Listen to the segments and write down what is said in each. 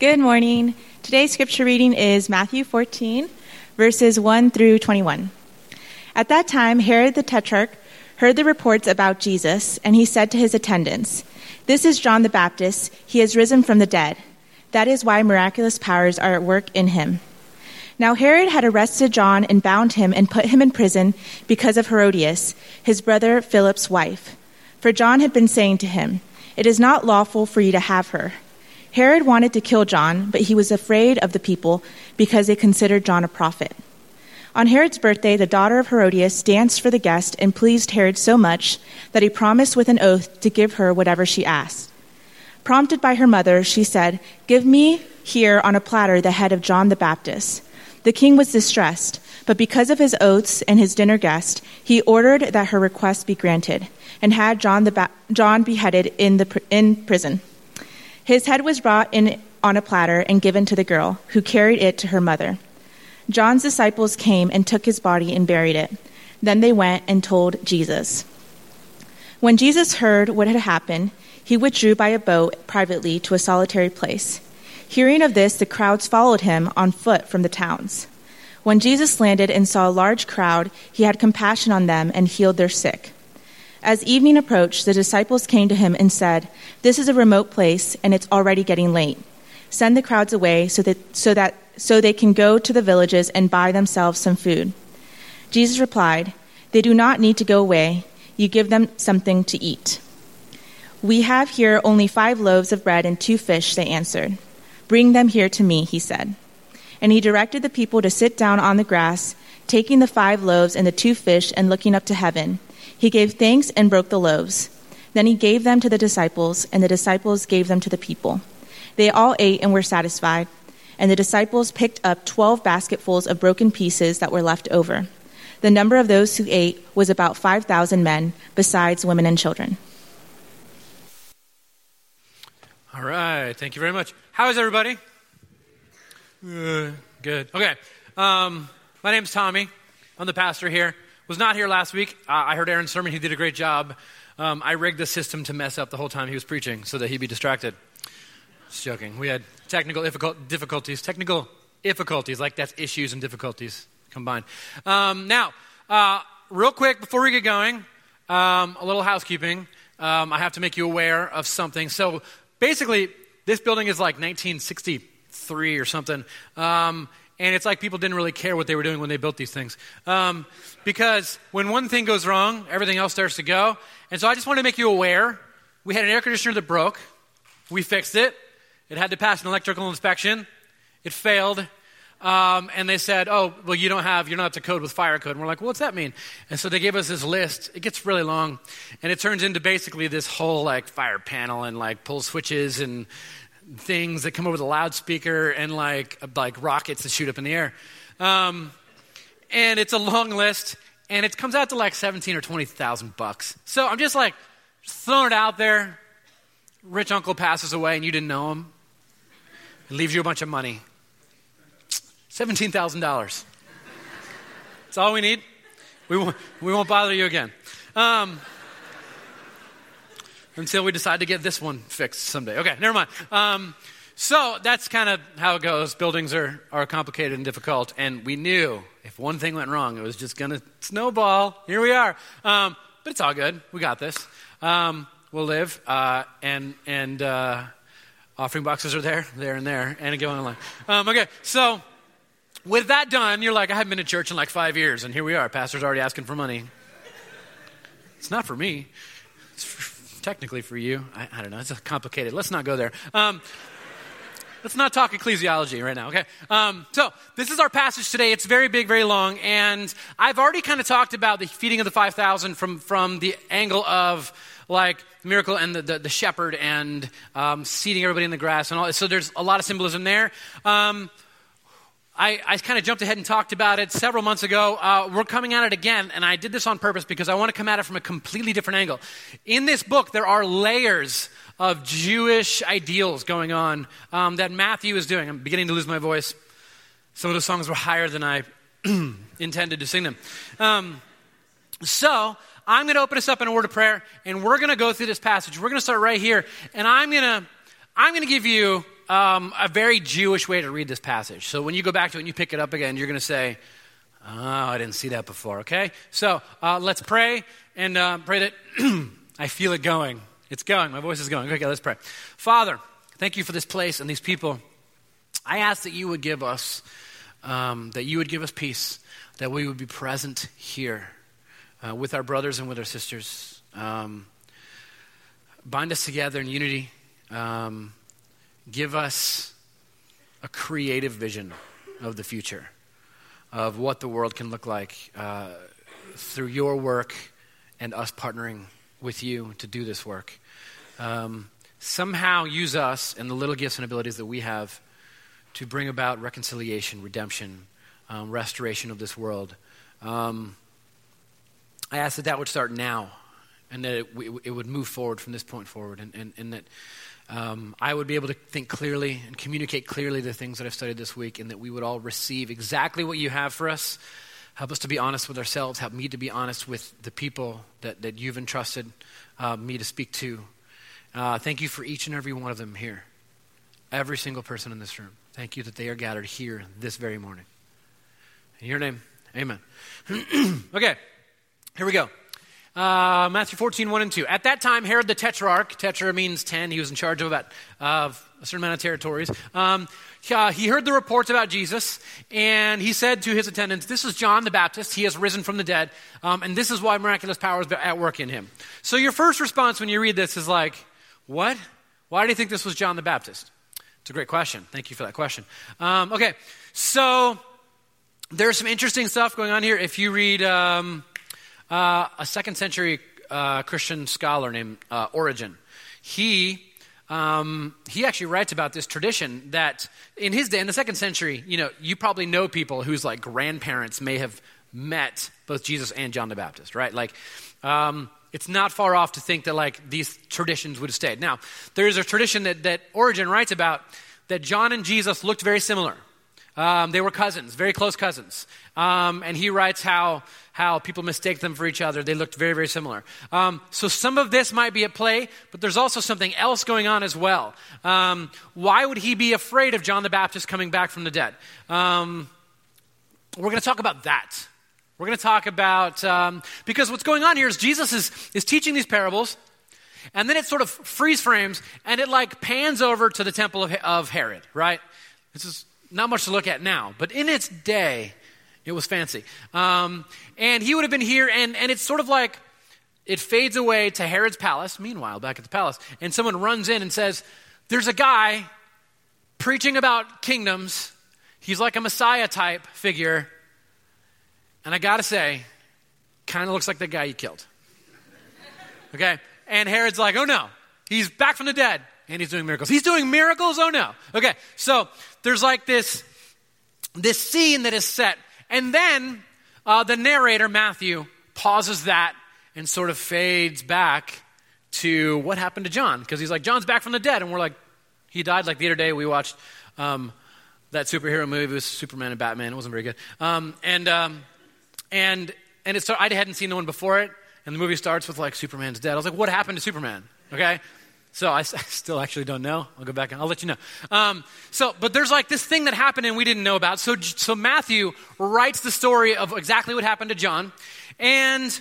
Good morning. Today's scripture reading is Matthew 14, verses 1 through 21. At that time, Herod the Tetrarch heard the reports about Jesus, and he said to his attendants, This is John the Baptist. He has risen from the dead. That is why miraculous powers are at work in him. Now Herod had arrested John and bound him and put him in prison because of Herodias, his brother Philip's wife. For John had been saying to him, It is not lawful for you to have her. Herod wanted to kill John, but he was afraid of the people because they considered John a prophet. On Herod's birthday, the daughter of Herodias danced for the guest and pleased Herod so much that he promised with an oath to give her whatever she asked. Prompted by her mother, she said, Give me here on a platter the head of John the Baptist. The king was distressed, but because of his oaths and his dinner guest, he ordered that her request be granted and had John, the ba- John beheaded in, the, in prison. His head was brought in on a platter and given to the girl, who carried it to her mother. John's disciples came and took his body and buried it. Then they went and told Jesus. When Jesus heard what had happened, he withdrew by a boat privately to a solitary place. Hearing of this, the crowds followed him on foot from the towns. When Jesus landed and saw a large crowd, he had compassion on them and healed their sick. As evening approached, the disciples came to him and said, This is a remote place, and it's already getting late. Send the crowds away so that, so that so they can go to the villages and buy themselves some food. Jesus replied, They do not need to go away. You give them something to eat. We have here only five loaves of bread and two fish, they answered. Bring them here to me, he said. And he directed the people to sit down on the grass, taking the five loaves and the two fish and looking up to heaven. He gave thanks and broke the loaves. Then he gave them to the disciples, and the disciples gave them to the people. They all ate and were satisfied, and the disciples picked up twelve basketfuls of broken pieces that were left over. The number of those who ate was about 5,000 men, besides women and children. All right. Thank you very much. How is everybody? Uh, good. Okay. Um, my name's Tommy. I'm the pastor here. Was not here last week. I heard Aaron's sermon. He did a great job. Um, I rigged the system to mess up the whole time he was preaching so that he'd be distracted. Just joking. We had technical difficulties. Technical difficulties, like that's issues and difficulties combined. Um, now, uh, real quick before we get going, um, a little housekeeping. Um, I have to make you aware of something. So basically, this building is like 1963 or something. Um, and it's like people didn't really care what they were doing when they built these things. Um, because when one thing goes wrong, everything else starts to go. And so I just want to make you aware we had an air conditioner that broke, we fixed it. It had to pass an electrical inspection, it failed. Um, and they said, "Oh, well, you don't have, you're not up to code with fire code." And we're like, well, "What's that mean?" And so they gave us this list. It gets really long, and it turns into basically this whole like fire panel and like pull switches and things that come over the loudspeaker and like like rockets that shoot up in the air. Um, and it's a long list, and it comes out to like seventeen or twenty thousand bucks. So I'm just like throwing it out there. Rich uncle passes away, and you didn't know him. It leaves you a bunch of money. $17,000. That's all we need. We won't, we won't bother you again. Um, until we decide to get this one fixed someday. Okay, never mind. Um, so that's kind of how it goes. Buildings are, are complicated and difficult, and we knew if one thing went wrong, it was just going to snowball. Here we are. Um, but it's all good. We got this. Um, we'll live, uh, and, and uh, offering boxes are there, there, and there, and going along. Um, okay, so with that done, you're like, I haven't been to church in like five years, and here we are. Pastor's already asking for money. It's not for me. It's for, technically for you. I, I, don't know. It's complicated. Let's not go there. Um, let's not talk ecclesiology right now, okay? Um, so, this is our passage today. It's very big, very long, and I've already kind of talked about the feeding of the 5,000 from, from the angle of like miracle and the, the, the shepherd and um, seating everybody in the grass and all. So, there's a lot of symbolism there. Um, I, I kind of jumped ahead and talked about it several months ago. Uh, we're coming at it again, and I did this on purpose because I want to come at it from a completely different angle. In this book, there are layers of Jewish ideals going on um, that Matthew is doing. I'm beginning to lose my voice. Some of the songs were higher than I intended to sing them. Um, so, I'm going to open us up in a word of prayer, and we're going to go through this passage. We're going to start right here, and I'm going to I'm going to give you um, a very Jewish way to read this passage. So when you go back to it and you pick it up again, you're going to say, Oh, I didn't see that before, okay? So uh, let's pray and uh, pray that I feel it going. It's going. My voice is going. Okay, let's pray. Father, thank you for this place and these people. I ask that you would give us, um, that you would give us peace, that we would be present here uh, with our brothers and with our sisters. Um, bind us together in unity. Um, give us a creative vision of the future of what the world can look like uh, through your work and us partnering with you to do this work. Um, somehow use us and the little gifts and abilities that we have to bring about reconciliation, redemption, um, restoration of this world. Um, I ask that that would start now and that it, it, would move forward from this point forward and, and, and that um, I would be able to think clearly and communicate clearly the things that I've studied this week, and that we would all receive exactly what you have for us. Help us to be honest with ourselves. Help me to be honest with the people that, that you've entrusted uh, me to speak to. Uh, thank you for each and every one of them here. Every single person in this room. Thank you that they are gathered here this very morning. In your name, amen. okay, here we go. Uh, Matthew 14, 1 and 2. At that time, Herod the Tetrarch, tetra means 10, he was in charge of about uh, a certain amount of territories. Um, uh, he heard the reports about Jesus, and he said to his attendants, This is John the Baptist. He has risen from the dead, um, and this is why miraculous power is at work in him. So, your first response when you read this is like, What? Why do you think this was John the Baptist? It's a great question. Thank you for that question. Um, okay, so there's some interesting stuff going on here. If you read. Um, uh, a second century uh, Christian scholar named uh, Origen. He um, he actually writes about this tradition that in his day, in the second century, you know, you probably know people whose like grandparents may have met both Jesus and John the Baptist, right? Like, um, it's not far off to think that like these traditions would have stayed. Now, there is a tradition that that Origen writes about that John and Jesus looked very similar. Um, they were cousins, very close cousins. Um, and he writes how, how people mistake them for each other. They looked very, very similar. Um, so some of this might be at play, but there's also something else going on as well. Um, why would he be afraid of John the Baptist coming back from the dead? Um, we're going to talk about that. We're going to talk about, um, because what's going on here is Jesus is, is teaching these parables, and then it sort of freeze frames, and it like pans over to the temple of, of Herod, right? This is not much to look at now, but in its day, it was fancy. Um, and he would have been here, and, and it's sort of like it fades away to Herod's palace. Meanwhile, back at the palace, and someone runs in and says, There's a guy preaching about kingdoms. He's like a Messiah type figure. And I got to say, kind of looks like the guy you killed. Okay? And Herod's like, Oh no, he's back from the dead and he's doing miracles. He's doing miracles? Oh no. Okay, so there's like this, this scene that is set. And then uh, the narrator, Matthew, pauses that and sort of fades back to what happened to John. Because he's like, John's back from the dead. And we're like, he died like the other day. We watched um, that superhero movie with Superman and Batman. It wasn't very good. Um, and, um, and, and it started, I hadn't seen the one before it. And the movie starts with like, Superman's dead. I was like, what happened to Superman? Okay? So I, still actually don't know. I'll go back and I'll let you know. Um, so, but there's like this thing that happened and we didn't know about. So, so Matthew writes the story of exactly what happened to John. And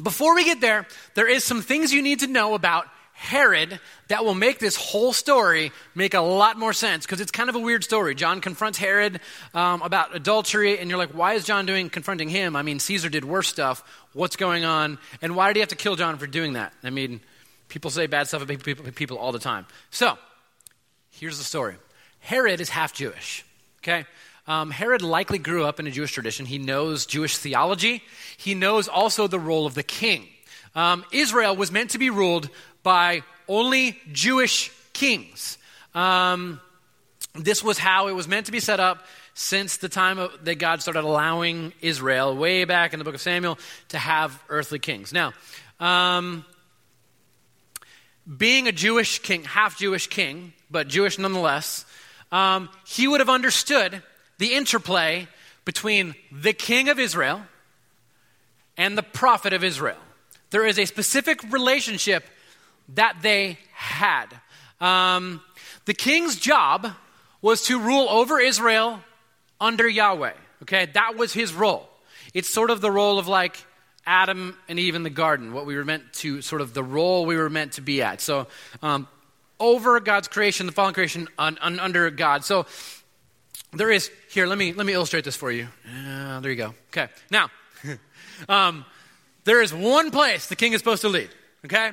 before we get there, there is some things you need to know about Herod that will make this whole story make a lot more sense because it's kind of a weird story. John confronts Herod um, about adultery, and you're like, why is John doing confronting him? I mean, Caesar did worse stuff. What's going on? And why did he have to kill John for doing that? I mean, People say bad stuff about people, people all the time. So, here's the story Herod is half Jewish, okay? Um, Herod likely grew up in a Jewish tradition. He knows Jewish theology, he knows also the role of the king. Um, Israel was meant to be ruled by only Jewish kings. Um, this was how it was meant to be set up since the time of, that God started allowing Israel, way back in the book of Samuel, to have earthly kings. Now, um, being a Jewish king, half Jewish king, but Jewish nonetheless, um, he would have understood the interplay between the king of Israel and the prophet of Israel. There is a specific relationship that they had. Um, The king's job was to rule over Israel under Yahweh. Okay, that was his role. It's sort of the role of like Adam and Eve in the garden, what we were meant to, sort of the role we were meant to be at. So, um, over God's creation, the fallen creation, un, un, under God. So, there is here. Let me let me illustrate this for you. Uh, there you go. Okay, now, um, there is one place the king is supposed to lead. Okay,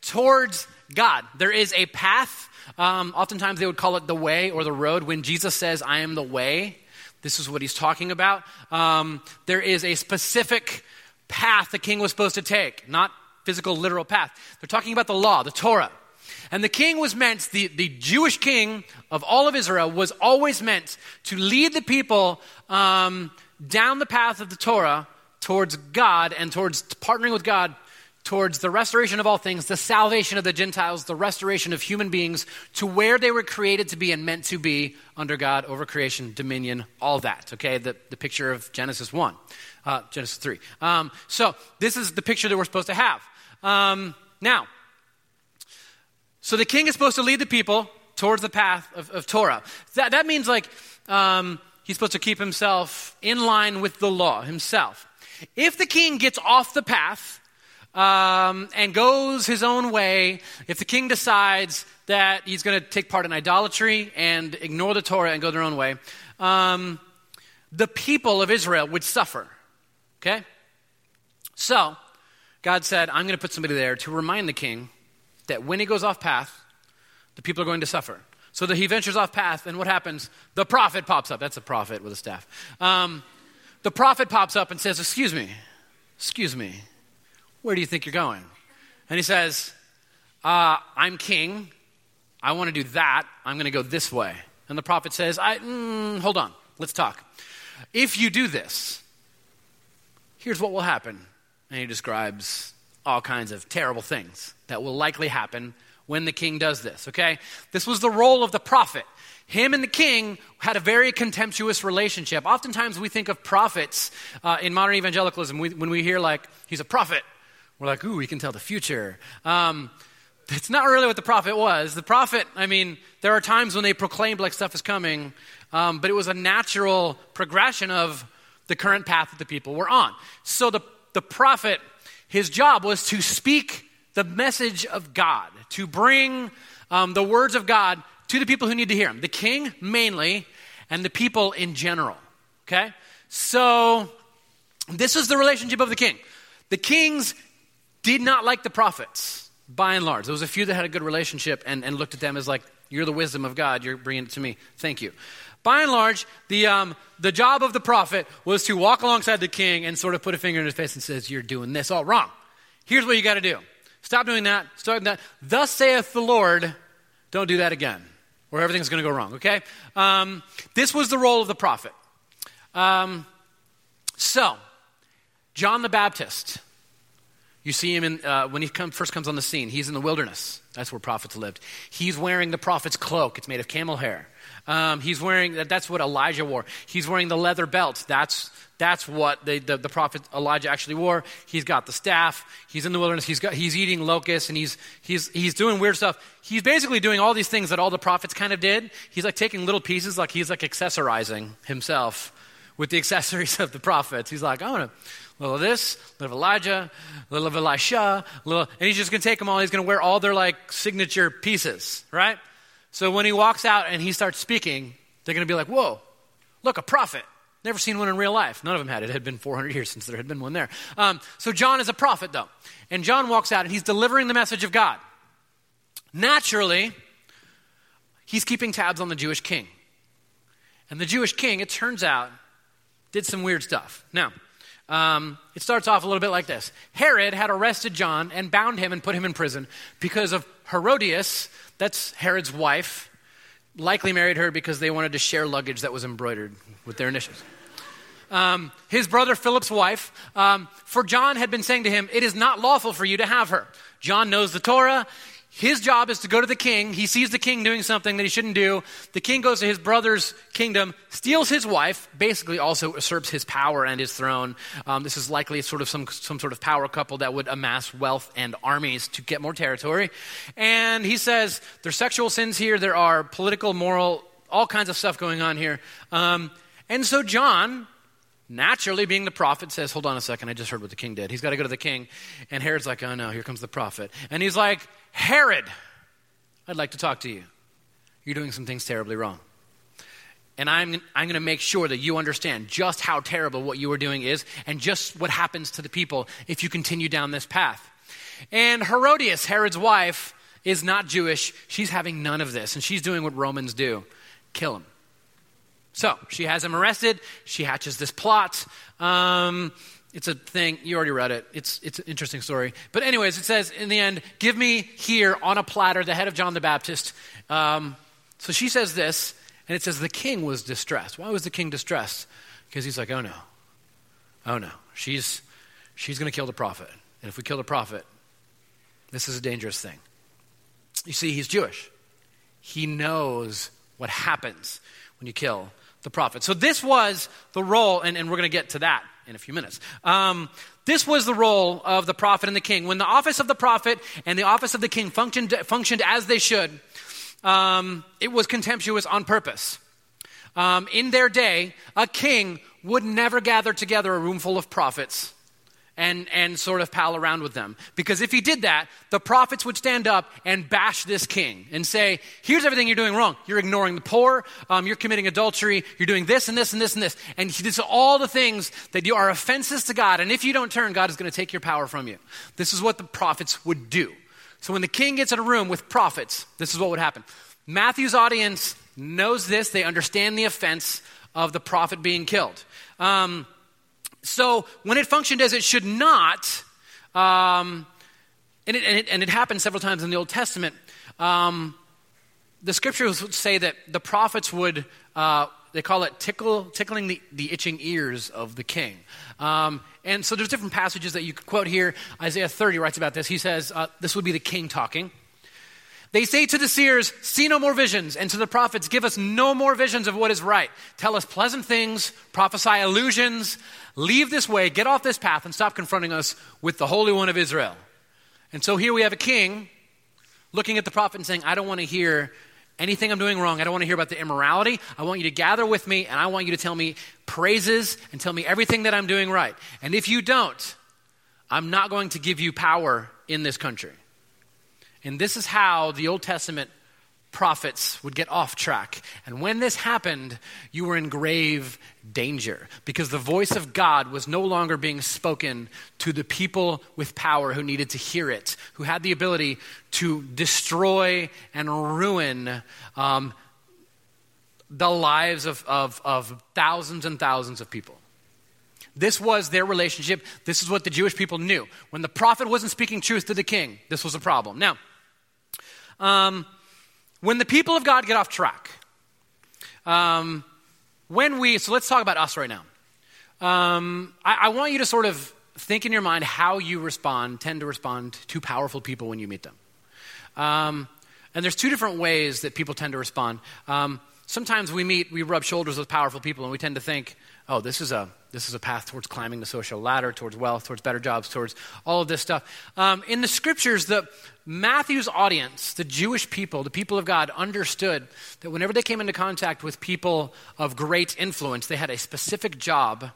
towards God. There is a path. Um, oftentimes they would call it the way or the road. When Jesus says, "I am the way," this is what he's talking about. Um, there is a specific path the king was supposed to take, not physical, literal path. They're talking about the law, the Torah. And the king was meant, the, the Jewish king of all of Israel was always meant to lead the people um, down the path of the Torah towards God and towards partnering with God towards the restoration of all things, the salvation of the Gentiles, the restoration of human beings to where they were created to be and meant to be under God, over creation, dominion, all that. Okay, the, the picture of Genesis 1, uh, Genesis 3. Um, so, this is the picture that we're supposed to have. Um, now, so the king is supposed to lead the people towards the path of, of Torah. That, that means like um, he's supposed to keep himself in line with the law himself. If the king gets off the path, um, and goes his own way, if the king decides that he's going to take part in idolatry and ignore the Torah and go their own way, um, the people of Israel would suffer. Okay? So, God said, I'm going to put somebody there to remind the king that when he goes off path, the people are going to suffer. So that he ventures off path, and what happens? The prophet pops up. That's a prophet with a staff. Um, the prophet pops up and says, Excuse me, excuse me. Where do you think you're going? And he says, uh, I'm king. I want to do that. I'm going to go this way. And the prophet says, I, mm, Hold on, let's talk. If you do this, here's what will happen. And he describes all kinds of terrible things that will likely happen when the king does this, okay? This was the role of the prophet. Him and the king had a very contemptuous relationship. Oftentimes we think of prophets uh, in modern evangelicalism we, when we hear, like, he's a prophet. We're like, ooh, we can tell the future. Um, that's not really what the prophet was. The prophet, I mean, there are times when they proclaimed like stuff is coming, um, but it was a natural progression of the current path that the people were on. So the, the prophet, his job was to speak the message of God, to bring um, the words of God to the people who need to hear him. The king, mainly, and the people in general. Okay? So, this is the relationship of the king. The king's did not like the prophets, by and large. There was a few that had a good relationship and, and looked at them as like, you're the wisdom of God, you're bringing it to me. Thank you. By and large, the, um, the job of the prophet was to walk alongside the king and sort of put a finger in his face and says, you're doing this all wrong. Here's what you got to do. Stop doing that. Start that. Thus saith the Lord, don't do that again, or everything's going to go wrong, okay? Um, this was the role of the prophet. Um, so, John the Baptist you see him in, uh, when he come, first comes on the scene. He's in the wilderness. That's where prophets lived. He's wearing the prophet's cloak. It's made of camel hair. Um, he's wearing, that's what Elijah wore. He's wearing the leather belt. That's, that's what the, the, the, prophet Elijah actually wore. He's got the staff. He's in the wilderness. He's, got, he's eating locusts and he's, he's, he's doing weird stuff. He's basically doing all these things that all the prophets kind of did. He's like taking little pieces, like he's like accessorizing himself with the accessories of the prophets. He's like, I want to a little of this, little of Elijah, little of Elisha, little, and he's just going to take them all. He's going to wear all their like signature pieces, right? So when he walks out and he starts speaking, they're going to be like, whoa, look, a prophet. Never seen one in real life. None of them had. It had been 400 years since there had been one there. Um, so John is a prophet, though. And John walks out and he's delivering the message of God. Naturally, he's keeping tabs on the Jewish king. And the Jewish king, it turns out, did some weird stuff. Now, um, it starts off a little bit like this Herod had arrested John and bound him and put him in prison because of Herodias, that's Herod's wife, likely married her because they wanted to share luggage that was embroidered with their initials. Um, his brother Philip's wife, um, for John had been saying to him, It is not lawful for you to have her. John knows the Torah. His job is to go to the king. He sees the king doing something that he shouldn't do. The king goes to his brother's kingdom, steals his wife, basically also usurps his power and his throne. Um, this is likely sort of some, some sort of power couple that would amass wealth and armies to get more territory. And he says there's sexual sins here, there are political, moral, all kinds of stuff going on here. Um, and so John, naturally being the prophet, says, Hold on a second, I just heard what the king did. He's got to go to the king. And Herod's like, Oh no, here comes the prophet. And he's like, Herod, I'd like to talk to you. You're doing some things terribly wrong. And I'm, I'm going to make sure that you understand just how terrible what you are doing is and just what happens to the people if you continue down this path. And Herodias, Herod's wife, is not Jewish. She's having none of this, and she's doing what Romans do kill him. So she has him arrested. She hatches this plot. Um, it's a thing. You already read it. It's, it's an interesting story. But, anyways, it says in the end, give me here on a platter the head of John the Baptist. Um, so she says this, and it says the king was distressed. Why was the king distressed? Because he's like, oh no. Oh no. She's, she's going to kill the prophet. And if we kill the prophet, this is a dangerous thing. You see, he's Jewish. He knows what happens when you kill the prophet. So, this was the role, and, and we're going to get to that in a few minutes. Um, this was the role of the prophet and the king. When the office of the prophet and the office of the king functioned, functioned as they should, um, it was contemptuous on purpose. Um, in their day, a king would never gather together a room full of prophets and, and sort of pal around with them. Because if he did that, the prophets would stand up and bash this king and say, Here's everything you're doing wrong. You're ignoring the poor, um, you're committing adultery, you're doing this and this and this and this. And he did all the things that you are offenses to God. And if you don't turn, God is going to take your power from you. This is what the prophets would do. So when the king gets in a room with prophets, this is what would happen. Matthew's audience knows this, they understand the offense of the prophet being killed. Um, so when it functioned as it should not, um, and, it, and, it, and, it, happened several times in the Old Testament, um, the scriptures would say that the prophets would, uh, they call it tickle, tickling the, the itching ears of the king. Um, and so there's different passages that you could quote here. Isaiah 30 writes about this. He says, uh, this would be the king talking. They say to the seers, See no more visions, and to the prophets, Give us no more visions of what is right. Tell us pleasant things, prophesy illusions, leave this way, get off this path, and stop confronting us with the Holy One of Israel. And so here we have a king looking at the prophet and saying, I don't want to hear anything I'm doing wrong. I don't want to hear about the immorality. I want you to gather with me, and I want you to tell me praises and tell me everything that I'm doing right. And if you don't, I'm not going to give you power in this country. And this is how the Old Testament prophets would get off track. And when this happened, you were in grave danger because the voice of God was no longer being spoken to the people with power who needed to hear it, who had the ability to destroy and ruin um, the lives of, of, of thousands and thousands of people. This was their relationship. This is what the Jewish people knew. When the prophet wasn't speaking truth to the king, this was a problem. Now, um, when the people of God get off track, um, when we, so let's talk about us right now. Um, I, I, want you to sort of think in your mind how you respond, tend to respond to powerful people when you meet them. Um, and there's two different ways that people tend to respond. Um, sometimes we meet, we rub shoulders with powerful people, and we tend to think, oh, this is a this is a path towards climbing the social ladder, towards wealth, towards better jobs, towards all of this stuff. Um, in the scriptures, the Matthew's audience, the Jewish people, the people of God, understood that whenever they came into contact with people of great influence, they had a specific job,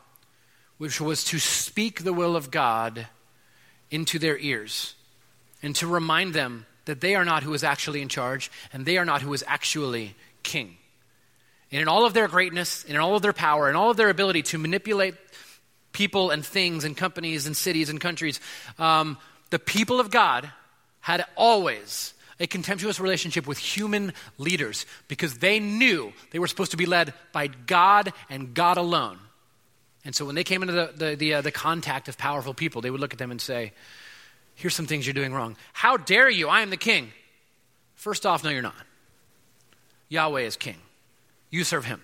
which was to speak the will of God into their ears and to remind them that they are not who is actually in charge and they are not who is actually king and in all of their greatness, and in all of their power, and all of their ability to manipulate people and things and companies and cities and countries, um, the people of God had always a contemptuous relationship with human leaders because they knew they were supposed to be led by God and God alone. And so when they came into the, the, the, uh, the contact of powerful people, they would look at them and say, Here's some things you're doing wrong. How dare you? I am the king. First off, no, you're not. Yahweh is king. You serve him.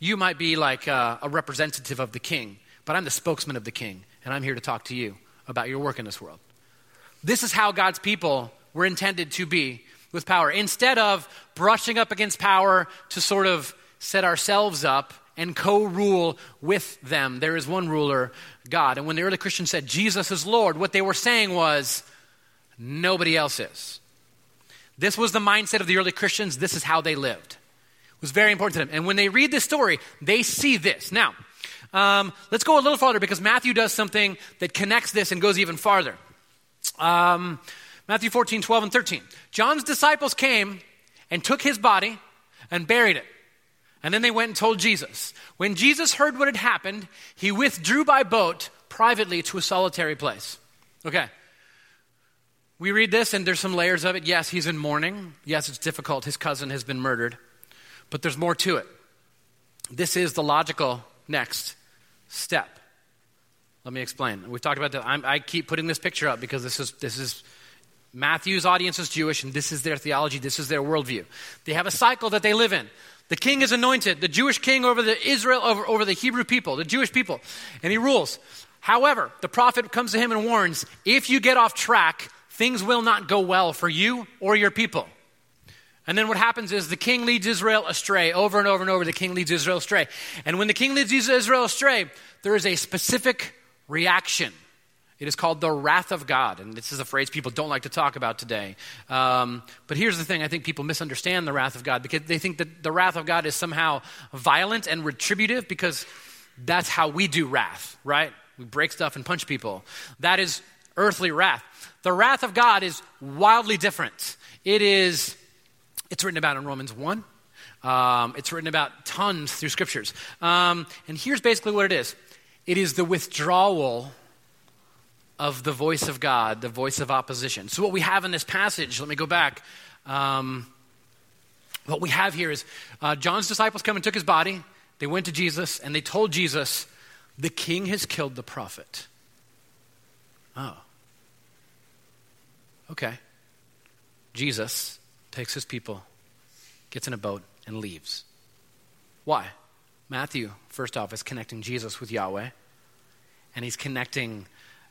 You might be like a, a representative of the king, but I'm the spokesman of the king, and I'm here to talk to you about your work in this world. This is how God's people were intended to be with power. Instead of brushing up against power to sort of set ourselves up and co rule with them, there is one ruler, God. And when the early Christians said Jesus is Lord, what they were saying was, nobody else is. This was the mindset of the early Christians. This is how they lived. Was very important to them. And when they read this story, they see this. Now, um, let's go a little farther because Matthew does something that connects this and goes even farther. Um, Matthew 14, 12, and 13. John's disciples came and took his body and buried it. And then they went and told Jesus. When Jesus heard what had happened, he withdrew by boat privately to a solitary place. Okay. We read this, and there's some layers of it. Yes, he's in mourning. Yes, it's difficult. His cousin has been murdered. But there's more to it. This is the logical next step. Let me explain. We've talked about that. I'm, i keep putting this picture up because this is, this is Matthew's audience is Jewish, and this is their theology, this is their worldview. They have a cycle that they live in. The king is anointed, the Jewish king over the Israel, over, over the Hebrew people, the Jewish people, and he rules. However, the prophet comes to him and warns if you get off track, things will not go well for you or your people. And then what happens is the king leads Israel astray. Over and over and over, the king leads Israel astray. And when the king leads Israel astray, there is a specific reaction. It is called the wrath of God. And this is a phrase people don't like to talk about today. Um, but here's the thing I think people misunderstand the wrath of God because they think that the wrath of God is somehow violent and retributive because that's how we do wrath, right? We break stuff and punch people. That is earthly wrath. The wrath of God is wildly different. It is it's written about in Romans 1. Um, it's written about tons through scriptures. Um, and here's basically what it is it is the withdrawal of the voice of God, the voice of opposition. So, what we have in this passage, let me go back. Um, what we have here is uh, John's disciples come and took his body. They went to Jesus and they told Jesus, The king has killed the prophet. Oh. Okay. Jesus takes his people, gets in a boat, and leaves. Why? Matthew, first off, is connecting Jesus with Yahweh, and he's connecting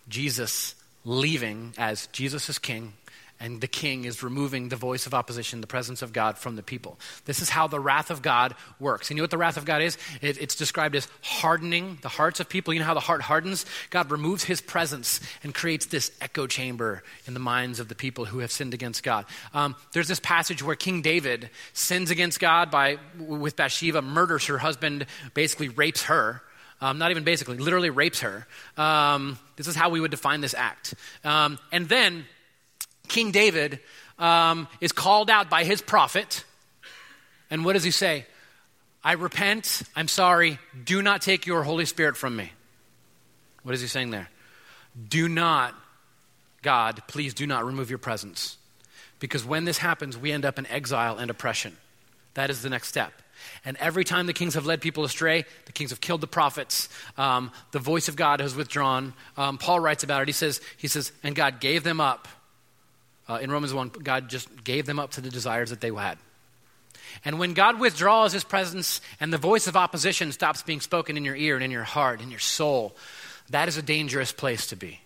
Jesus leaving as Jesus is king, and the king is removing the voice of opposition, the presence of God from the people. This is how the wrath of God works. And you know what the wrath of God is? It, it's described as hardening the hearts of people. You know how the heart hardens? God removes his presence and creates this echo chamber in the minds of the people who have sinned against God. Um, there's this passage where King David sins against God by, with Bathsheba, murders her husband, basically rapes her. Um, not even basically, literally rapes her. Um, this is how we would define this act. Um, and then King David um, is called out by his prophet. And what does he say? I repent, I'm sorry, do not take your Holy Spirit from me. What is he saying there? Do not, God, please do not remove your presence. Because when this happens, we end up in exile and oppression. That is the next step. And every time the kings have led people astray, the kings have killed the prophets. Um, the voice of God has withdrawn. Um, Paul writes about it. He says, he says, and God gave them up uh, in Romans 1, God just gave them up to the desires that they had. And when God withdraws his presence and the voice of opposition stops being spoken in your ear and in your heart, in your soul, that is a dangerous place to be.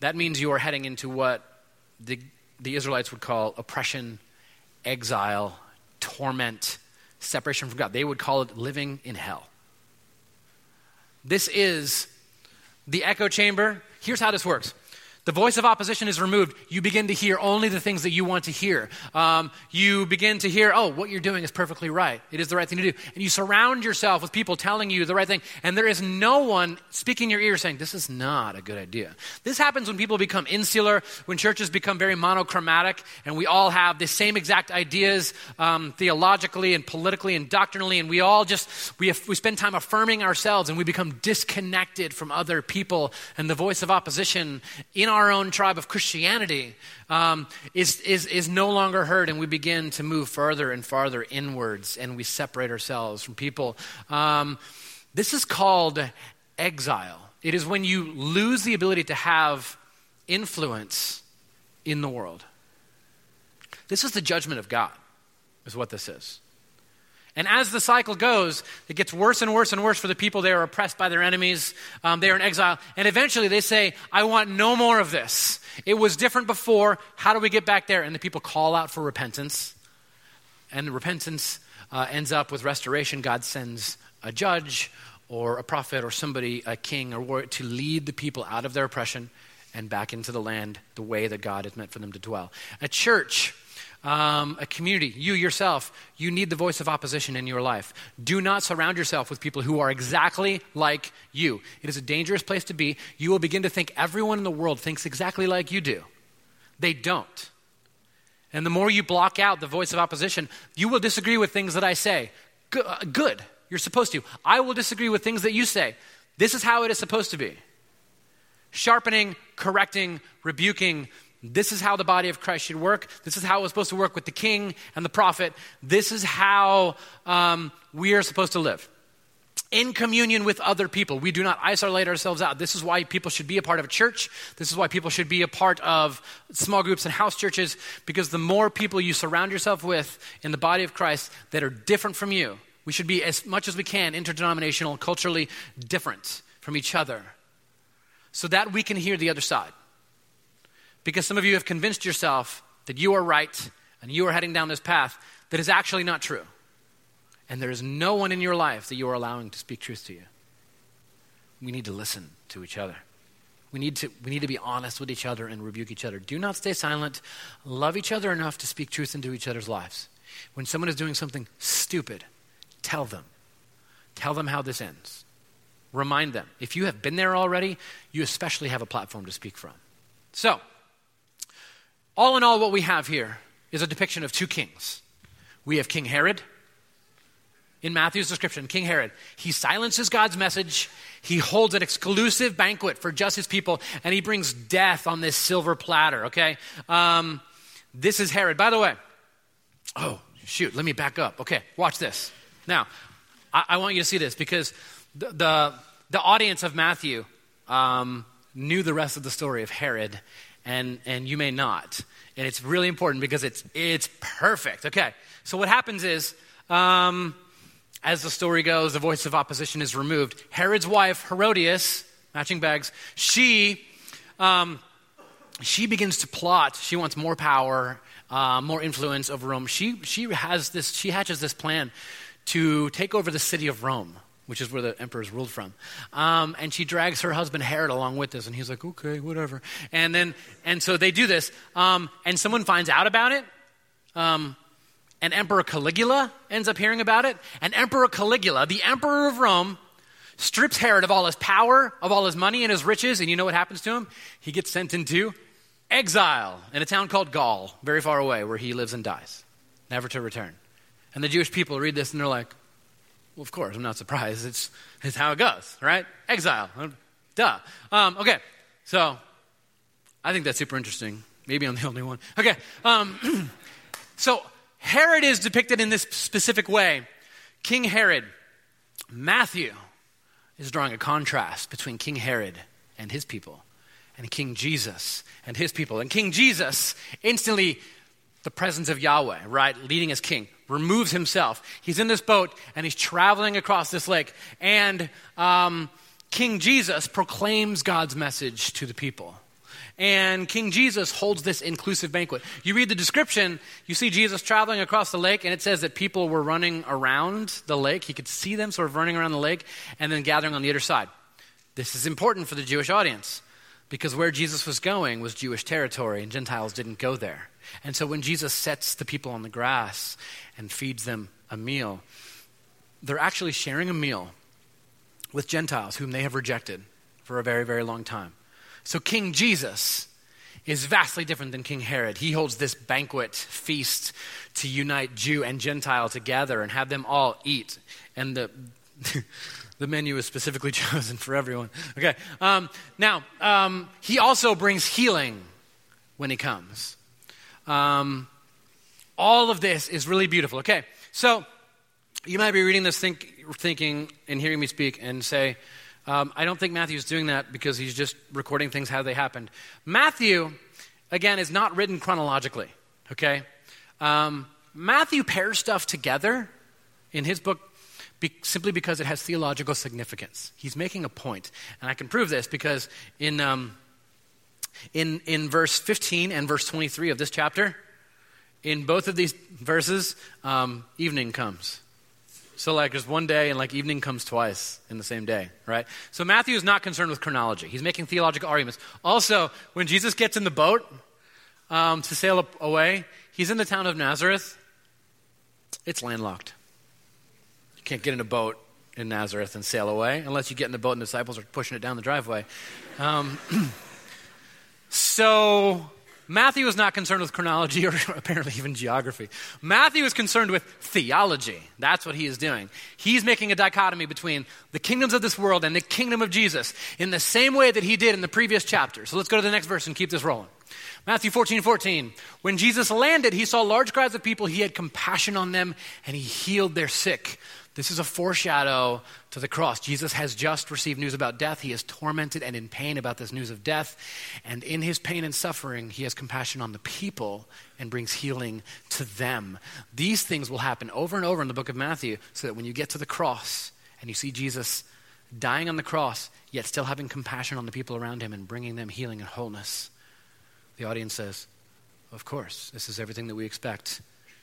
That means you are heading into what the, the Israelites would call oppression, exile, torment, separation from God. They would call it living in hell. This is the echo chamber. Here's how this works the voice of opposition is removed. You begin to hear only the things that you want to hear. Um, you begin to hear, oh, what you're doing is perfectly right. It is the right thing to do. And you surround yourself with people telling you the right thing. And there is no one speaking in your ear saying, this is not a good idea. This happens when people become insular, when churches become very monochromatic, and we all have the same exact ideas um, theologically and politically and doctrinally. And we all just, we, have, we spend time affirming ourselves and we become disconnected from other people. And the voice of opposition in our own tribe of Christianity um, is, is, is no longer heard, and we begin to move further and farther inwards, and we separate ourselves from people. Um, this is called exile. It is when you lose the ability to have influence in the world. This is the judgment of God, is what this is. And as the cycle goes, it gets worse and worse and worse for the people. They are oppressed by their enemies. Um, they are in exile. And eventually they say, I want no more of this. It was different before. How do we get back there? And the people call out for repentance. And the repentance uh, ends up with restoration. God sends a judge or a prophet or somebody, a king or warrior, to lead the people out of their oppression and back into the land the way that God has meant for them to dwell. A church um, a community, you yourself, you need the voice of opposition in your life. Do not surround yourself with people who are exactly like you. It is a dangerous place to be. You will begin to think everyone in the world thinks exactly like you do. They don't. And the more you block out the voice of opposition, you will disagree with things that I say. Uh, good. You're supposed to. I will disagree with things that you say. This is how it is supposed to be sharpening, correcting, rebuking, this is how the body of Christ should work. This is how it was supposed to work with the king and the prophet. This is how um, we are supposed to live. In communion with other people. We do not isolate ourselves out. This is why people should be a part of a church. This is why people should be a part of small groups and house churches, because the more people you surround yourself with in the body of Christ that are different from you, we should be as much as we can interdenominational, culturally different from each other, so that we can hear the other side. Because some of you have convinced yourself that you are right and you are heading down this path that is actually not true. And there is no one in your life that you are allowing to speak truth to you. We need to listen to each other. We need to, we need to be honest with each other and rebuke each other. Do not stay silent. Love each other enough to speak truth into each other's lives. When someone is doing something stupid, tell them. Tell them how this ends. Remind them. If you have been there already, you especially have a platform to speak from. So, all in all, what we have here is a depiction of two kings. We have King Herod. In Matthew's description, King Herod, he silences God's message. He holds an exclusive banquet for just his people, and he brings death on this silver platter, okay? Um, this is Herod. By the way, oh, shoot, let me back up. Okay, watch this. Now, I, I want you to see this because the, the, the audience of Matthew um, knew the rest of the story of Herod and, and you may not. And it's really important because it's, it's perfect. Okay, so what happens is, um, as the story goes, the voice of opposition is removed. Herod's wife, Herodias, matching bags, she, um, she begins to plot. She wants more power, uh, more influence over Rome. She, she has this, she hatches this plan to take over the city of Rome which is where the emperors ruled from. Um, and she drags her husband Herod along with this, and he's like, okay, whatever. And then, and so they do this, um, and someone finds out about it. Um, and Emperor Caligula ends up hearing about it. And Emperor Caligula, the emperor of Rome, strips Herod of all his power, of all his money and his riches, and you know what happens to him? He gets sent into exile in a town called Gaul, very far away, where he lives and dies, never to return. And the Jewish people read this and they're like, well, of course, I'm not surprised. It's, it's how it goes, right? Exile. Duh. Um, okay, so I think that's super interesting. Maybe I'm the only one. Okay, um, so Herod is depicted in this specific way. King Herod, Matthew is drawing a contrast between King Herod and his people and King Jesus and his people. And King Jesus instantly the presence of Yahweh, right, leading as king, removes himself. He's in this boat and he's traveling across this lake. And um, King Jesus proclaims God's message to the people. And King Jesus holds this inclusive banquet. You read the description, you see Jesus traveling across the lake, and it says that people were running around the lake. He could see them sort of running around the lake and then gathering on the other side. This is important for the Jewish audience because where Jesus was going was Jewish territory, and Gentiles didn't go there. And so when Jesus sets the people on the grass and feeds them a meal, they're actually sharing a meal with Gentiles whom they have rejected for a very, very long time. So King Jesus is vastly different than King Herod. He holds this banquet feast to unite Jew and Gentile together and have them all eat. And the. the menu is specifically chosen for everyone. Okay. Um, now, um, he also brings healing when he comes. Um, all of this is really beautiful. Okay, so you might be reading this think, thinking and hearing me speak and say, um, I don't think Matthew's doing that because he's just recording things how they happened. Matthew, again, is not written chronologically, okay? Um, Matthew pairs stuff together in his book be, simply because it has theological significance. He's making a. And I can prove this because in, um, in, in verse 15 and verse 23 of this chapter, in both of these verses, um, evening comes. So, like, there's one day and, like, evening comes twice in the same day, right? So, Matthew is not concerned with chronology. He's making theological arguments. Also, when Jesus gets in the boat um, to sail away, he's in the town of Nazareth. It's landlocked. You can't get in a boat in Nazareth and sail away unless you get in the boat and the disciples are pushing it down the driveway. Um, so, Matthew is not concerned with chronology or apparently even geography. Matthew is concerned with theology. That's what he is doing. He's making a dichotomy between the kingdoms of this world and the kingdom of Jesus in the same way that he did in the previous chapter. So let's go to the next verse and keep this rolling. Matthew 14, 14. When Jesus landed, he saw large crowds of people. He had compassion on them and he healed their sick. This is a foreshadow to the cross. Jesus has just received news about death. He is tormented and in pain about this news of death. And in his pain and suffering, he has compassion on the people and brings healing to them. These things will happen over and over in the book of Matthew so that when you get to the cross and you see Jesus dying on the cross, yet still having compassion on the people around him and bringing them healing and wholeness, the audience says, Of course, this is everything that we expect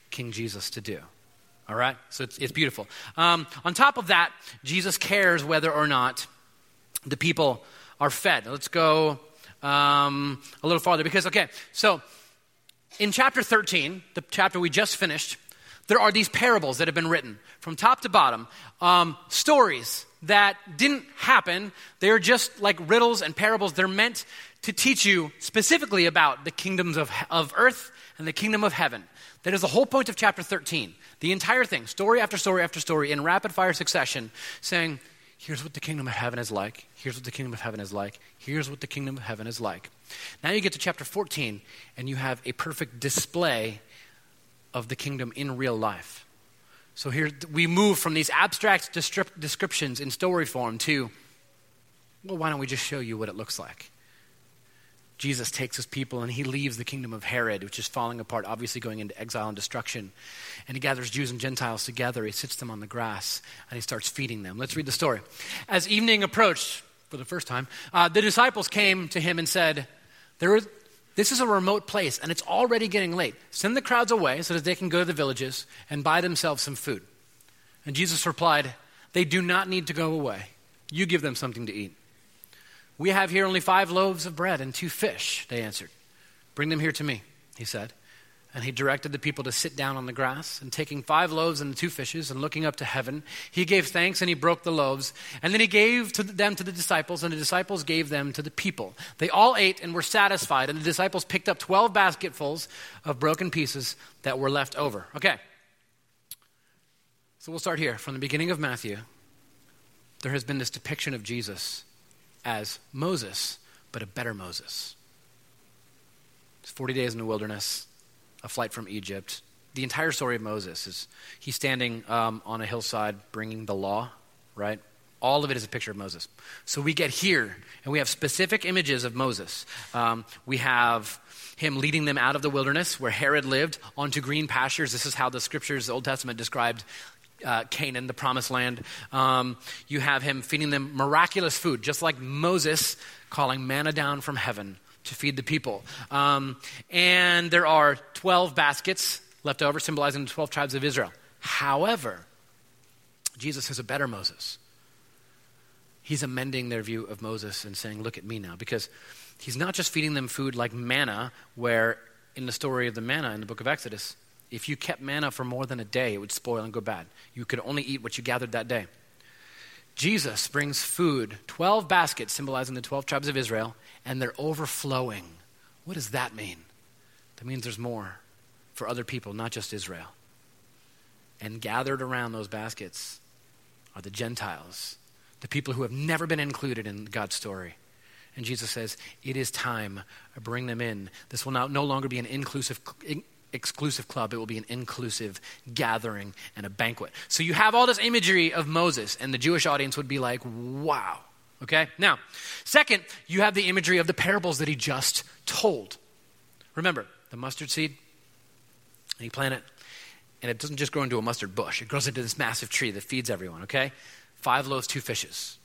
King Jesus to do. All right? So it's, it's beautiful. Um, on top of that, Jesus cares whether or not the people are fed. Let's go um, a little farther because, okay, so in chapter 13, the chapter we just finished, there are these parables that have been written from top to bottom, um, stories that didn't happen. They're just like riddles and parables. They're meant to teach you specifically about the kingdoms of, of earth and the kingdom of heaven. That is the whole point of chapter 13. The entire thing, story after story after story, in rapid fire succession, saying, here's what the kingdom of heaven is like, here's what the kingdom of heaven is like, here's what the kingdom of heaven is like. Now you get to chapter 14, and you have a perfect display of the kingdom in real life. So here we move from these abstract descriptions in story form to, well, why don't we just show you what it looks like? Jesus takes his people and he leaves the kingdom of Herod, which is falling apart, obviously going into exile and destruction. And he gathers Jews and Gentiles together. He sits them on the grass and he starts feeding them. Let's read the story. As evening approached, for the first time, uh, the disciples came to him and said, there is, This is a remote place and it's already getting late. Send the crowds away so that they can go to the villages and buy themselves some food. And Jesus replied, They do not need to go away. You give them something to eat. We have here only five loaves of bread and two fish, they answered. Bring them here to me, he said. And he directed the people to sit down on the grass. And taking five loaves and two fishes and looking up to heaven, he gave thanks and he broke the loaves. And then he gave to them to the disciples, and the disciples gave them to the people. They all ate and were satisfied. And the disciples picked up 12 basketfuls of broken pieces that were left over. Okay. So we'll start here. From the beginning of Matthew, there has been this depiction of Jesus as Moses, but a better Moses. It's 40 days in the wilderness, a flight from Egypt. The entire story of Moses is he's standing um, on a hillside bringing the law, right? All of it is a picture of Moses. So we get here, and we have specific images of Moses. Um, we have him leading them out of the wilderness where Herod lived onto green pastures. This is how the scriptures, the Old Testament, described uh, Canaan, the promised land. Um, you have him feeding them miraculous food, just like Moses calling manna down from heaven to feed the people. Um, and there are 12 baskets left over, symbolizing the 12 tribes of Israel. However, Jesus is a better Moses. He's amending their view of Moses and saying, Look at me now. Because he's not just feeding them food like manna, where in the story of the manna in the book of Exodus, if you kept manna for more than a day, it would spoil and go bad. You could only eat what you gathered that day. Jesus brings food, 12 baskets symbolizing the 12 tribes of Israel, and they're overflowing. What does that mean? That means there's more for other people, not just Israel. And gathered around those baskets are the Gentiles, the people who have never been included in God's story. And Jesus says, It is time. I bring them in. This will now no longer be an inclusive, exclusive club, it will be an inclusive gathering and a banquet. So you have all this imagery of Moses, and the Jewish audience would be like, wow. Okay? Now, second, you have the imagery of the parables that he just told. Remember, the mustard seed, and he planted And it doesn't just grow into a mustard bush, it grows into this massive tree that feeds everyone, okay? Five loaves, two fishes.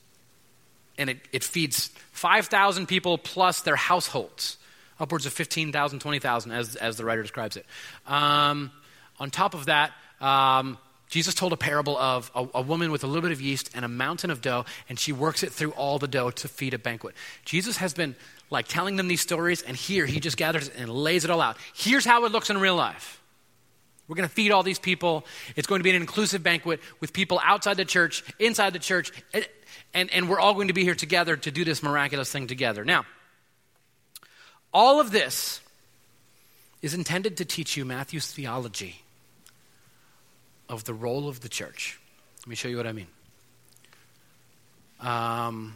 And it, it feeds 5,000 people plus their households, upwards of 15,000, 20,000, as, as the writer describes it. Um, on top of that, um, Jesus told a parable of a, a, woman with a little bit of yeast and a mountain of dough, and she works it through all the dough to feed a banquet. Jesus has been like telling them these stories, and here he just gathers and lays it all out. Here's how it looks in real life. We're going to feed all these people. It's going to be an inclusive banquet with people outside the church, inside the church, and, and, and we're all going to be here together to do this miraculous thing together. Now, all of this is intended to teach you Matthew's theology of the role of the church. Let me show you what I mean. Um,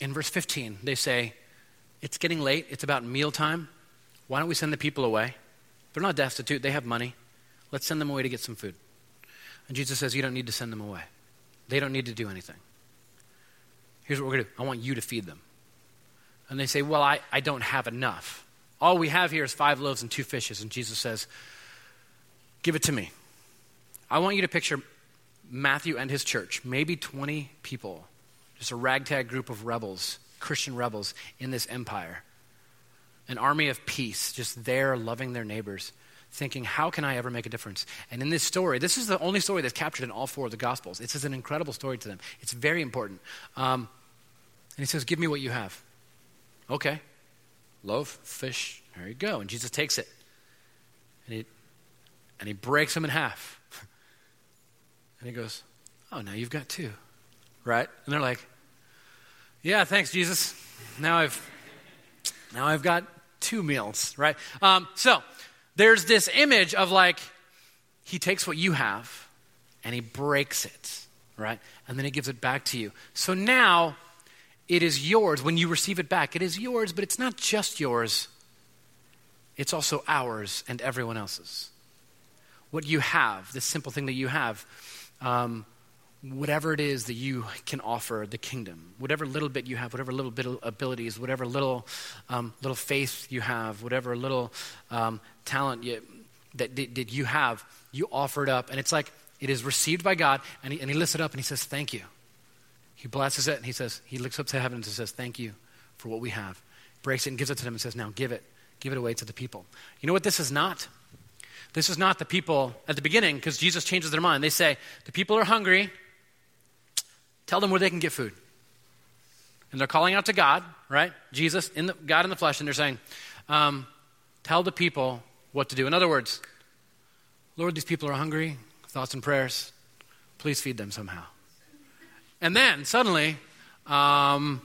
in verse 15, they say, It's getting late, it's about mealtime. Why don't we send the people away? They're not destitute, they have money. Let's send them away to get some food. And Jesus says, You don't need to send them away. They don't need to do anything. Here's what we're going to do I want you to feed them. And they say, Well, I, I don't have enough. All we have here is five loaves and two fishes. And Jesus says, Give it to me. I want you to picture Matthew and his church, maybe 20 people, just a ragtag group of rebels, Christian rebels in this empire. An army of peace, just there loving their neighbors, thinking, how can I ever make a difference? And in this story, this is the only story that's captured in all four of the Gospels. It's an incredible story to them. It's very important. Um, and he says, Give me what you have. Okay. Loaf, fish, there you go. And Jesus takes it. And he, and he breaks them in half. And he goes, Oh, now you've got two. Right? And they're like, Yeah, thanks, Jesus. Now I've now I've got two meals, right? Um, so there's this image of like, he takes what you have and he breaks it, right? And then he gives it back to you. So now it is yours. When you receive it back, it is yours, but it's not just yours, it's also ours and everyone else's. What you have, this simple thing that you have, um, whatever it is that you can offer the kingdom, whatever little bit you have, whatever little bit of abilities, whatever little, um, little faith you have, whatever little um, talent you, that, that, you have, you offer it up. And it's like it is received by God, and he, and he lifts it up and he says, Thank you. He blesses it and he says, He looks up to heaven and says, Thank you for what we have. Breaks it and gives it to them and says, Now give it. Give it away to the people. You know what this is not? This is not the people at the beginning, because Jesus changes their mind. They say, The people are hungry. Tell them where they can get food. And they're calling out to God, right? Jesus, in the, God in the flesh, and they're saying, um, Tell the people what to do. In other words, Lord, these people are hungry. Thoughts and prayers. Please feed them somehow. And then suddenly, um,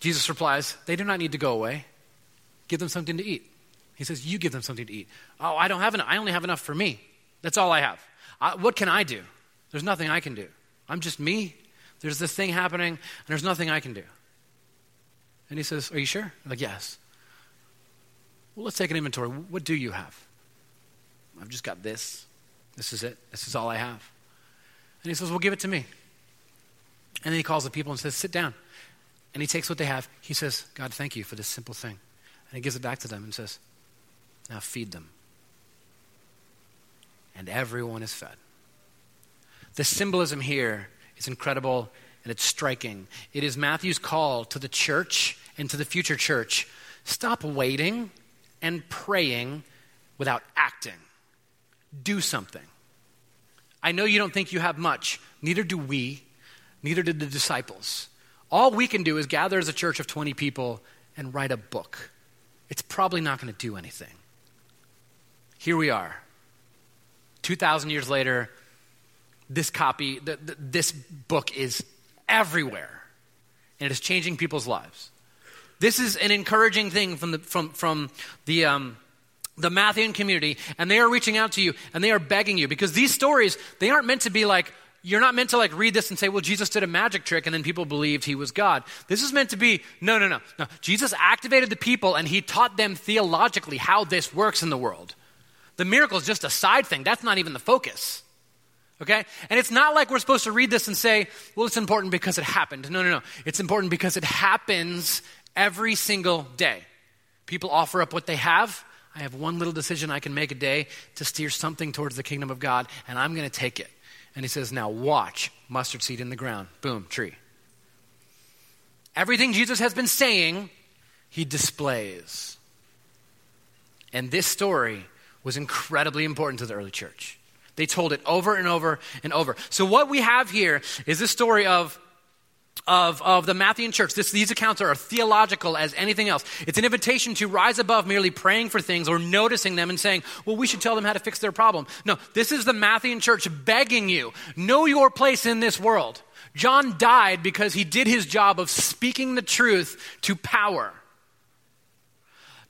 Jesus replies, They do not need to go away. Give them something to eat. He says, You give them something to eat. Oh, I don't have enough. I only have enough for me. That's all I have. I, what can I do? There's nothing I can do. I'm just me. There's this thing happening, and there's nothing I can do. And he says, Are you sure? I'm like, yes. Well, let's take an inventory. What do you have? I've just got this. This is it. This is all I have. And he says, Well, give it to me. And then he calls the people and says, Sit down. And he takes what they have. He says, God, thank you for this simple thing. And he gives it back to them and says, now feed them. And everyone is fed. The symbolism here is incredible and it's striking. It is Matthew's call to the church and to the future church stop waiting and praying without acting. Do something. I know you don't think you have much, neither do we, neither did the disciples. All we can do is gather as a church of 20 people and write a book. It's probably not going to do anything. Here we are. 2,000 years later, this copy, this book is everywhere, and it is changing people's lives. This is an encouraging thing from the, from, from the, um, the Matthean community, and they are reaching out to you, and they are begging you, because these stories, they aren't meant to be like, you're not meant to like read this and say, well, Jesus did a magic trick and then people believed he was God. This is meant to be, no, no, no, no. Jesus activated the people and he taught them theologically how this works in the world. The miracle is just a side thing. That's not even the focus. Okay? And it's not like we're supposed to read this and say, well, it's important because it happened. No, no, no. It's important because it happens every single day. People offer up what they have. I have one little decision I can make a day to steer something towards the kingdom of God, and I'm going to take it. And he says, Now watch mustard seed in the ground. Boom, tree. Everything Jesus has been saying, he displays. And this story was incredibly important to the early church. They told it over and over and over. So, what we have here is this story of of, of the Matthean church. This, these accounts are theological as anything else. It's an invitation to rise above merely praying for things or noticing them and saying, well, we should tell them how to fix their problem. No, this is the Matthean church begging you, know your place in this world. John died because he did his job of speaking the truth to power,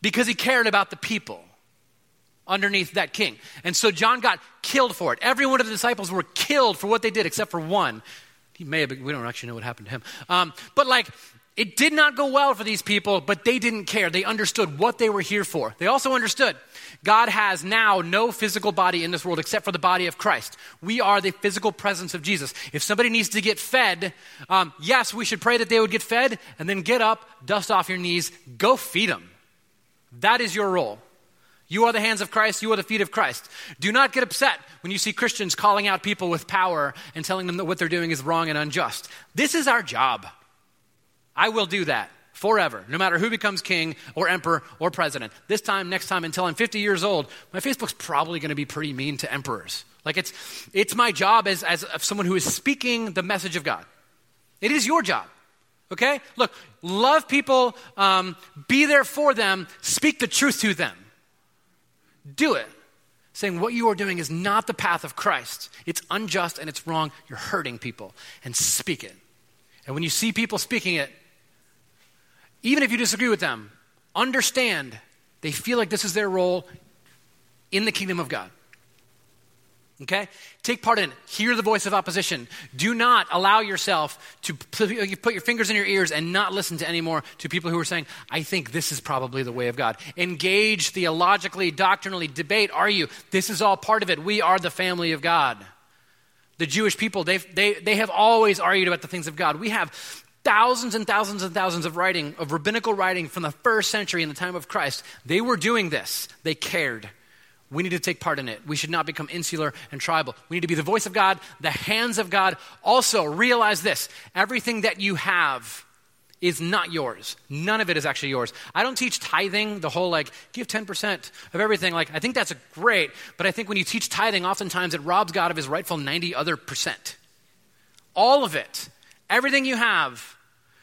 because he cared about the people underneath that king. And so John got killed for it. Every one of the disciples were killed for what they did, except for one. He may have been, we don't actually know what happened to him. Um, but like, it did not go well for these people, but they didn't care. They understood what they were here for. They also understood God has now no physical body in this world except for the body of Christ. We are the physical presence of Jesus. If somebody needs to get fed, um, yes, we should pray that they would get fed and then get up, dust off your knees, go feed them. That is your role. You are the hands of Christ, you are the feet of Christ. Do not get upset when you see Christians calling out people with power and telling them that what they're doing is wrong and unjust. This is our job. I will do that forever, no matter who becomes king or emperor or president. This time, next time, until I'm 50 years old, my Facebook's probably going to be pretty mean to emperors. Like it's, it's my job as, as someone who is speaking the message of God. It is your job. Okay? Look, love people, um, be there for them, speak the truth to them do it. Saying what you are doing is not the path of Christ. It's unjust and it's wrong. You're hurting people. And speak it. And when you see people speaking it, even if you disagree with them, understand they feel like this is their role in the kingdom of God. Okay? Take part in it. Hear the voice of opposition. Do not allow yourself to put your fingers in your ears and not listen to anymore to people who are saying, I think this is probably the way of God. Engage theologically, doctrinally, debate, Are you? This is all part of it. We are the family of God. The Jewish people, they they, they have always argued about the things of God. We have thousands and thousands and thousands of writing, of rabbinical writing from the first century in the time of Christ. They were doing this, they cared. We need to take part in it. We should not become insular and tribal. We need to be the voice of God, the hands of God. Also, realize this everything that you have is not yours. None of it is actually yours. I don't teach tithing, the whole like, give 10% of everything. Like, I think that's great, but I think when you teach tithing, oftentimes it robs God of his rightful 90 other percent. All of it, everything you have,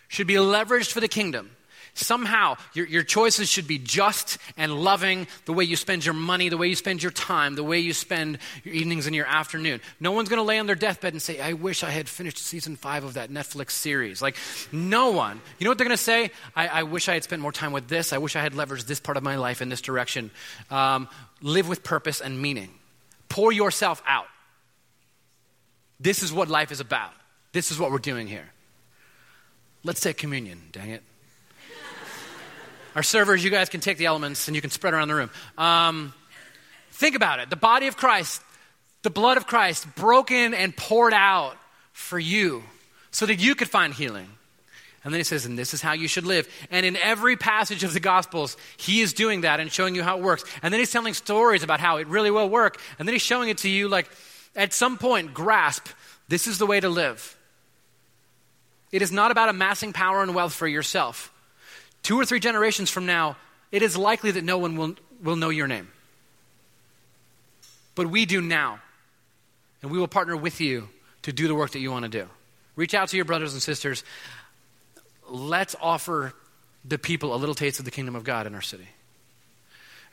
should be leveraged for the kingdom. Somehow, your, your choices should be just and loving the way you spend your money, the way you spend your time, the way you spend your evenings and your afternoon. No one's going to lay on their deathbed and say, I wish I had finished season five of that Netflix series. Like, no one. You know what they're going to say? I, I, wish I had spent more time with this. I wish I had leveraged this part of my life in this direction. Um, live with purpose and meaning. Pour yourself out. This is what life is about. This is what we're doing here. Let's take communion, dang it. Our servers, you guys can take the elements and you can spread around the room. Um, think about it. The body of Christ, the blood of Christ, broken and poured out for you so that you could find healing. And then he says, and this is how you should live. And in every passage of the Gospels, he is doing that and showing you how it works. And then he's telling stories about how it really will work. And then he's showing it to you, like, at some point, grasp this is the way to live. It is not about amassing power and wealth for yourself. Two or three generations from now, it is likely that no one will, will know your name. But we do now. And we will partner with you to do the work that you want to do. Reach out to your brothers and sisters. Let's offer the people a little taste of the kingdom of God in our city.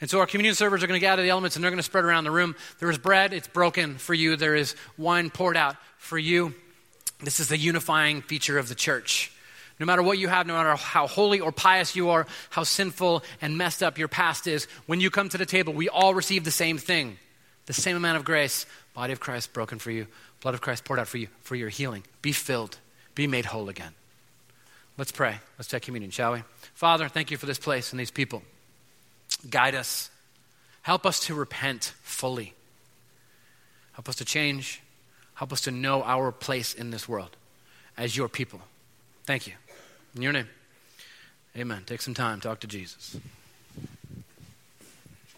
And so our communion servers are going to gather the elements and they're going to spread around the room. There is bread, it's broken for you. There is wine poured out for you. This is the unifying feature of the church. No matter what you have, no matter how holy or pious you are, how sinful and messed up your past is, when you come to the table, we all receive the same thing the same amount of grace. Body of Christ broken for you, blood of Christ poured out for you, for your healing. Be filled, be made whole again. Let's pray. Let's take communion, shall we? Father, thank you for this place and these people. Guide us. Help us to repent fully. Help us to change. Help us to know our place in this world as your people. Thank you. In your name. Amen. Take some time. Talk to Jesus.